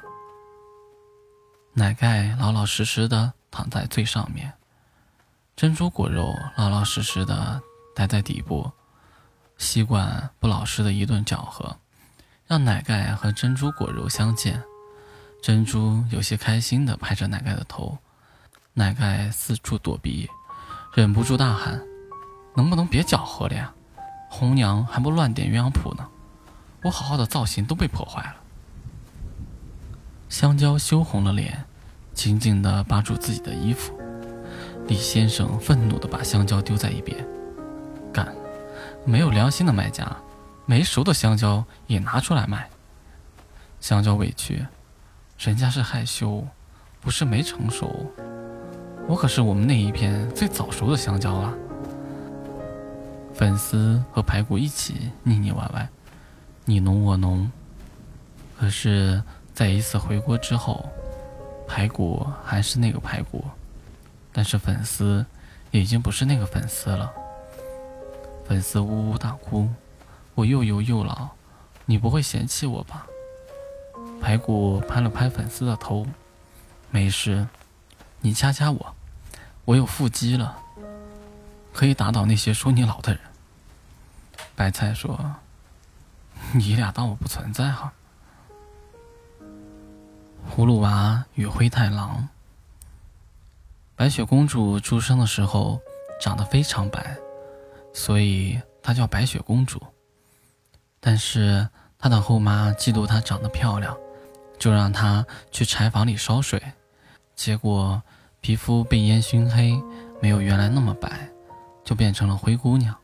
[SPEAKER 1] 奶盖老老实实的躺在最上面，珍珠果肉老老实实的待在底部。吸管不老实的一顿搅和，让奶盖和珍珠果肉相见。珍珠有些开心的拍着奶盖的头，奶盖四处躲避，忍不住大喊：“能不能别搅和了呀？红娘还不乱点鸳鸯谱呢？我好好的造型都被破坏了。”香蕉羞红了脸，紧紧地扒住自己的衣服。李先生愤怒地把香蕉丢在一边：“干，没有良心的卖家，没熟的香蕉也拿出来卖。”香蕉委屈。人家是害羞，不是没成熟。我可是我们那一片最早熟的香蕉啊！粉丝和排骨一起腻腻歪歪，你侬我侬。可是，在一次回国之后，排骨还是那个排骨，但是粉丝已经不是那个粉丝了。粉丝呜呜大哭，我又油又老，你不会嫌弃我吧？排骨拍了拍粉丝的头，没事，你掐掐我，我有腹肌了，可以打倒那些说你老的人。白菜说：“你俩当我不存在哈。”葫芦娃与灰太狼。白雪公主出生的时候长得非常白，所以她叫白雪公主。但是她的后妈嫉妒她长得漂亮。就让她去柴房里烧水，结果皮肤被烟熏黑，没有原来那么白，就变成了灰姑娘。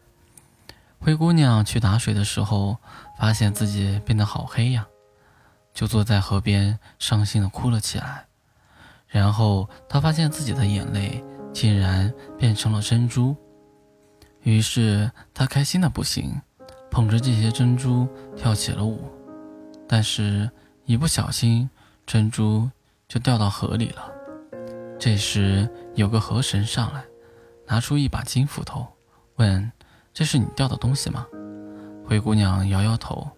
[SPEAKER 1] 灰姑娘去打水的时候，发现自己变得好黑呀，就坐在河边伤心的哭了起来。然后她发现自己的眼泪竟然变成了珍珠。于是他开心的不行，捧着这些珍珠跳起了舞。但是，一不小心，珍珠就掉到河里了。这时，有个河神上来，拿出一把金斧头，问：“这是你掉的东西吗？”灰姑娘摇摇头。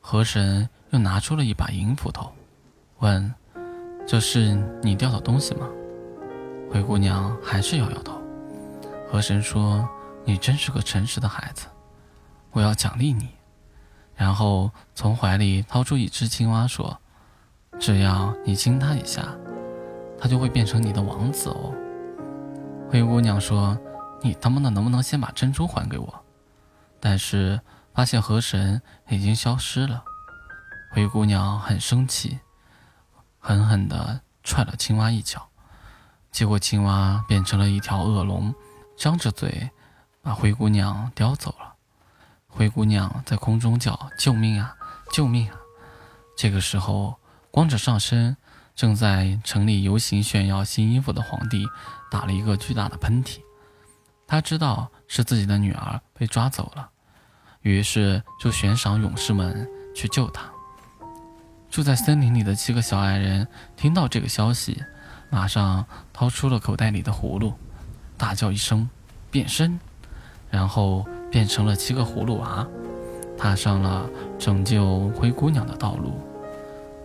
[SPEAKER 1] 河神又拿出了一把银斧头，问：“这是你掉的东西吗？”灰姑娘还是摇摇头。河神说：“你真是个诚实的孩子，我要奖励你。”然后从怀里掏出一只青蛙，说：“只要你亲它一下，它就会变成你的王子哦。”灰姑娘说：“你他妈的能不能先把珍珠还给我？”但是发现河神已经消失了，灰姑娘很生气，狠狠地踹了青蛙一脚，结果青蛙变成了一条恶龙，张着嘴把灰姑娘叼走了。灰姑娘在空中叫：“救命啊，救命啊！”这个时候，光着上身，正在城里游行炫耀新衣服的皇帝打了一个巨大的喷嚏。他知道是自己的女儿被抓走了，于是就悬赏勇士们去救她。住在森林里的七个小矮人听到这个消息，马上掏出了口袋里的葫芦，大叫一声：“变身！”然后。变成了七个葫芦娃，踏上了拯救灰姑娘的道路。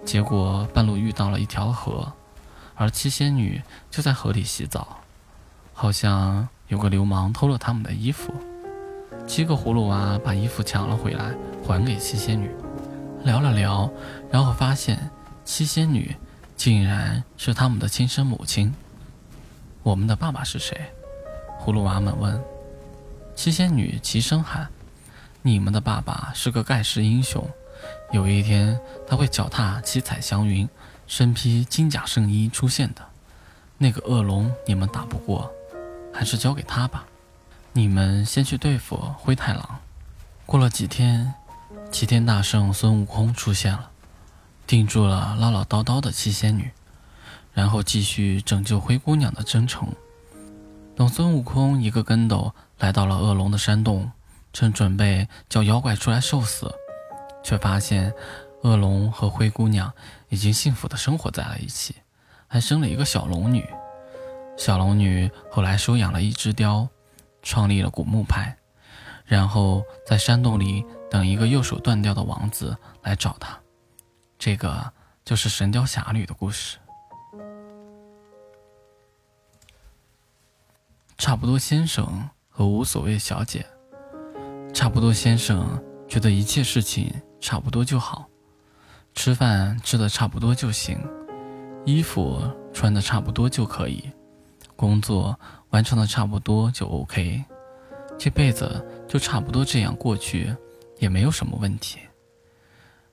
[SPEAKER 1] 结果半路遇到了一条河，而七仙女就在河里洗澡，好像有个流氓偷了他们的衣服。七个葫芦娃把衣服抢了回来，还给七仙女。聊了聊，然后发现七仙女竟然是他们的亲生母亲。我们的爸爸是谁？葫芦娃们问。七仙女齐声喊：“你们的爸爸是个盖世英雄，有一天他会脚踏七彩祥云，身披金甲圣衣出现的。那个恶龙你们打不过，还是交给他吧。你们先去对付灰太狼。”过了几天，齐天大圣孙悟空出现了，定住了唠唠叨叨的七仙女，然后继续拯救灰姑娘的征程。等孙悟空一个跟斗来到了恶龙的山洞，正准备叫妖怪出来受死，却发现恶龙和灰姑娘已经幸福的生活在了一起，还生了一个小龙女。小龙女后来收养了一只雕，创立了古墓派，然后在山洞里等一个右手断掉的王子来找她。这个就是《神雕侠侣》的故事。差不多先生和无所谓小姐。差不多先生觉得一切事情差不多就好，吃饭吃的差不多就行，衣服穿的差不多就可以，工作完成的差不多就 OK，这辈子就差不多这样过去，也没有什么问题。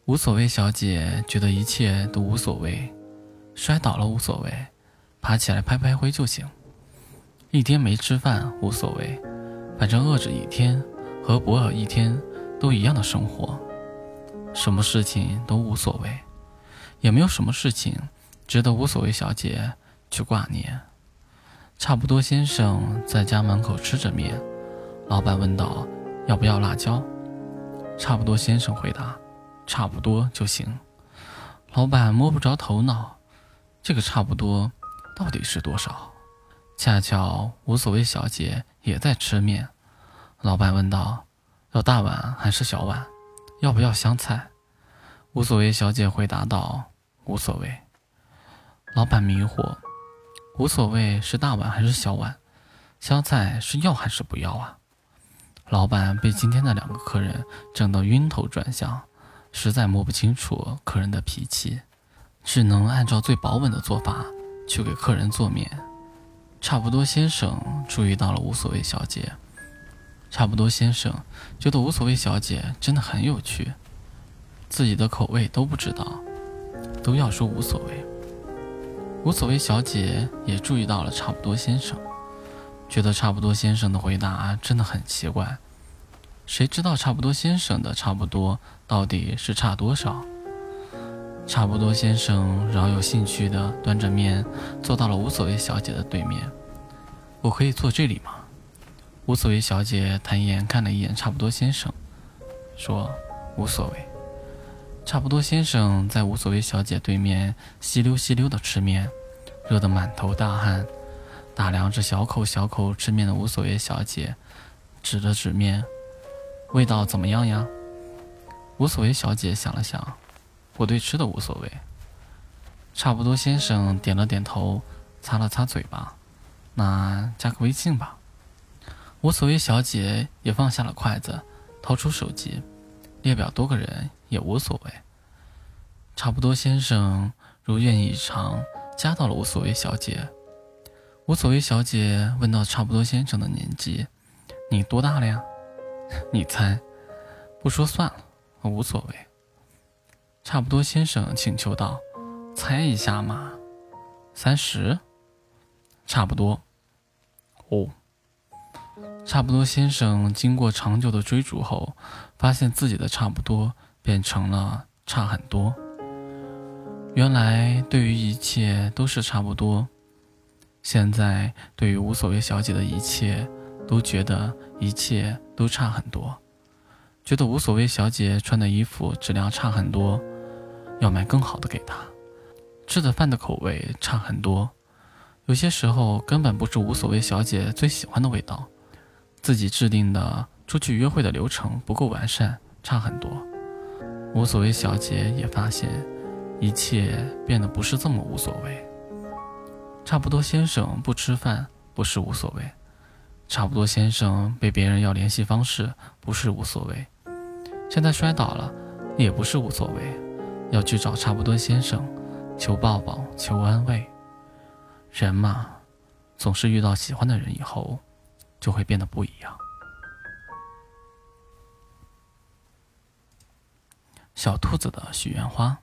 [SPEAKER 1] 无所谓小姐觉得一切都无所谓，摔倒了无所谓，爬起来拍拍灰就行。一天没吃饭无所谓，反正饿着一天和不饿一天都一样的生活，什么事情都无所谓，也没有什么事情值得无所谓小姐去挂念。差不多先生在家门口吃着面，老板问道：“要不要辣椒？”差不多先生回答：“差不多就行。”老板摸不着头脑，这个差不多到底是多少？恰巧无所谓小姐也在吃面，老板问道：“要大碗还是小碗？要不要香菜？”无所谓小姐回答道：“无所谓。”老板迷惑：“无所谓是大碗还是小碗？香菜是要还是不要啊？”老板被今天的两个客人整得晕头转向，实在摸不清楚客人的脾气，只能按照最保稳的做法去给客人做面。差不多先生注意到了无所谓小姐。差不多先生觉得无所谓小姐真的很有趣，自己的口味都不知道，都要说无所谓。无所谓小姐也注意到了差不多先生，觉得差不多先生的回答真的很奇怪。谁知道差不多先生的差不多到底是差多少？差不多，先生饶有兴趣地端着面坐到了无所谓小姐的对面。我可以坐这里吗？无所谓小姐抬眼看了一眼差不多先生，说：“无所谓。”差不多先生在无所谓小姐对面吸溜吸溜的吃面，热得满头大汗，打量着小口小口吃面的无所谓小姐，指了指面，味道怎么样呀？无所谓小姐想了想，我对吃的无所谓。差不多先生点了点头，擦了擦嘴巴，那加个微信吧。无所谓小姐也放下了筷子，掏出手机，列表多个人也无所谓。差不多先生如愿以偿加到了无所谓小姐。无所谓小姐问到差不多先生的年纪：“你多大了呀？” 你猜？不说算了，我无所谓。差不多先生请求道：“猜一下嘛，三十？差不多。”哦。差不多先生经过长久的追逐后，发现自己的差不多变成了差很多。原来对于一切都是差不多，现在对于无所谓小姐的一切，都觉得一切都差很多，觉得无所谓小姐穿的衣服质量差很多，要买更好的给她，吃的饭的口味差很多，有些时候根本不是无所谓小姐最喜欢的味道。自己制定的出去约会的流程不够完善，差很多。无所谓小姐也发现，一切变得不是这么无所谓。差不多先生不吃饭不是无所谓，差不多先生被别人要联系方式不是无所谓，现在摔倒了也不是无所谓，要去找差不多先生求抱抱求安慰。人嘛，总是遇到喜欢的人以后。就会变得不一样。小兔子的许愿花。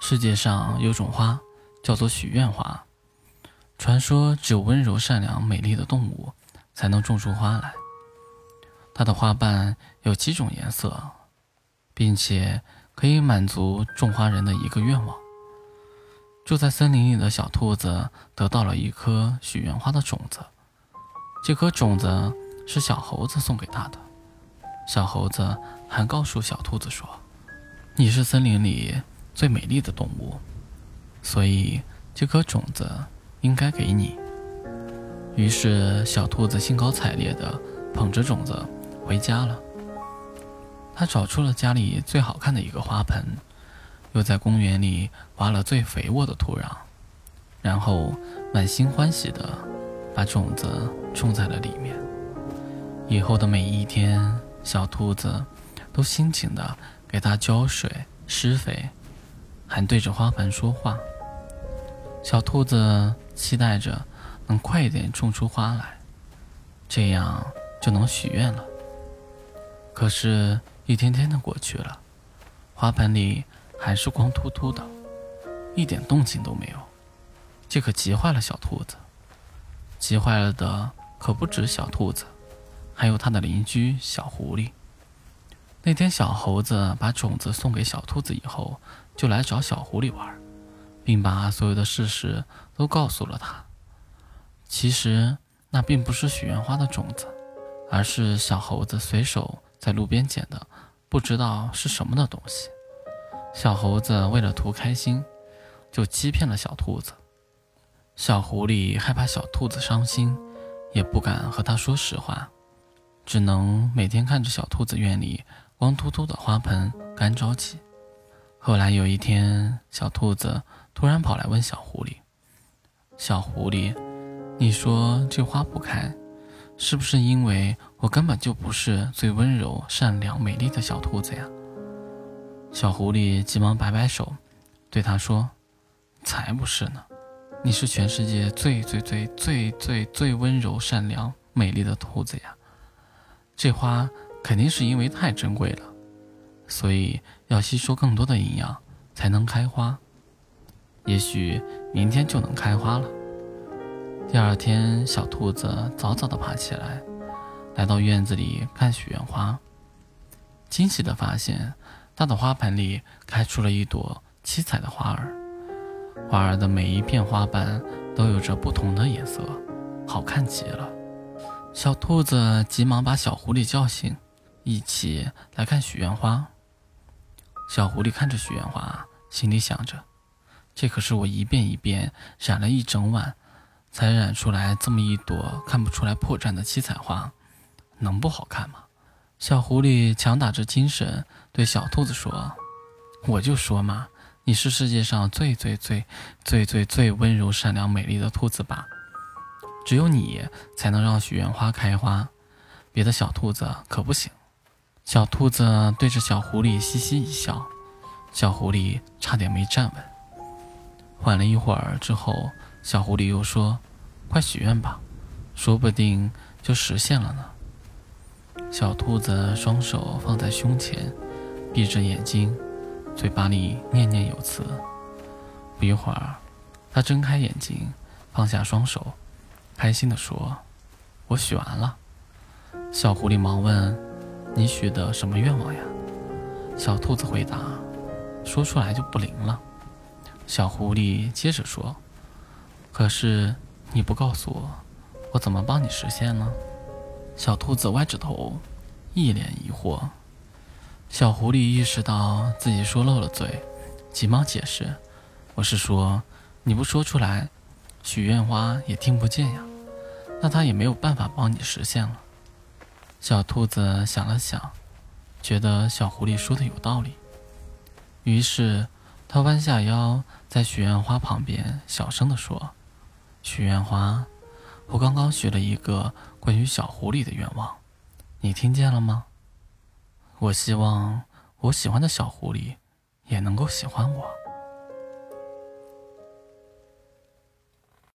[SPEAKER 1] 世界上有种花叫做许愿花，传说只有温柔、善良、美丽的动物才能种出花来。它的花瓣有七种颜色，并且可以满足种花人的一个愿望。住在森林里的小兔子得到了一颗许愿花的种子。这颗种子是小猴子送给他的。小猴子还告诉小兔子说：“你是森林里最美丽的动物，所以这颗种子应该给你。”于是，小兔子兴高采烈地捧着种子回家了。他找出了家里最好看的一个花盆，又在公园里挖了最肥沃的土壤，然后满心欢喜地把种子。种在了里面。以后的每一天，小兔子都辛勤的给它浇水、施肥，还对着花盆说话。小兔子期待着能快一点种出花来，这样就能许愿了。可是，一天天的过去了，花盆里还是光秃秃的，一点动静都没有。这可急坏了小兔子，急坏了的。可不止小兔子，还有它的邻居小狐狸。那天，小猴子把种子送给小兔子以后，就来找小狐狸玩，并把所有的事实都告诉了他。其实，那并不是许愿花的种子，而是小猴子随手在路边捡的，不知道是什么的东西。小猴子为了图开心，就欺骗了小兔子。小狐狸害怕小兔子伤心。也不敢和他说实话，只能每天看着小兔子院里光秃秃的花盆干着急。后来有一天，小兔子突然跑来问小狐狸：“小狐狸，你说这花不开，是不是因为我根本就不是最温柔、善良、美丽的小兔子呀？”小狐狸急忙摆摆手，对他说：“才不是呢。”你是全世界最最最最最最温柔、善良、美丽的兔子呀！这花肯定是因为太珍贵了，所以要吸收更多的营养才能开花。也许明天就能开花了。第二天，小兔子早早地爬起来，来到院子里看许愿花，惊喜地发现，它的花盆里开出了一朵七彩的花儿。花儿的每一片花瓣都有着不同的颜色，好看极了。小兔子急忙把小狐狸叫醒，一起来看许愿花。小狐狸看着许愿花，心里想着：这可是我一遍一遍染了一整晚，才染出来这么一朵看不出来破绽的七彩花，能不好看吗？小狐狸强打着精神对小兔子说：“我就说嘛，你是世界上最最最最最最温柔、善良、美丽的兔子吧？只有你才能让许愿花开花，别的小兔子可不行。”小兔子对着小狐狸嘻嘻一笑，小狐狸差点没站稳。缓了一会儿之后，小狐狸又说：“快许愿吧，说不定就实现了呢。”小兔子双手放在胸前，闭着眼睛，嘴巴里念念有词。不一会儿，它睁开眼睛，放下双手，开心地说：“我许完了。”小狐狸忙问：“你许的什么愿望呀？”小兔子回答：“说出来就不灵了。”小狐狸接着说：“可是你不告诉我，我怎么帮你实现呢？”小兔子歪着头，一脸疑惑。小狐狸意识到自己说漏了嘴，急忙解释：“我是说，你不说出来，许愿花也听不见呀，那它也没有办法帮你实现了。”小兔子想了想，觉得小狐狸说的有道理，于是它弯下腰，在许愿花旁边小声地说：“许愿花。”我刚刚许了一个关于小狐狸的愿望，你听见了吗？我希望我喜欢的小狐狸也能够喜欢我。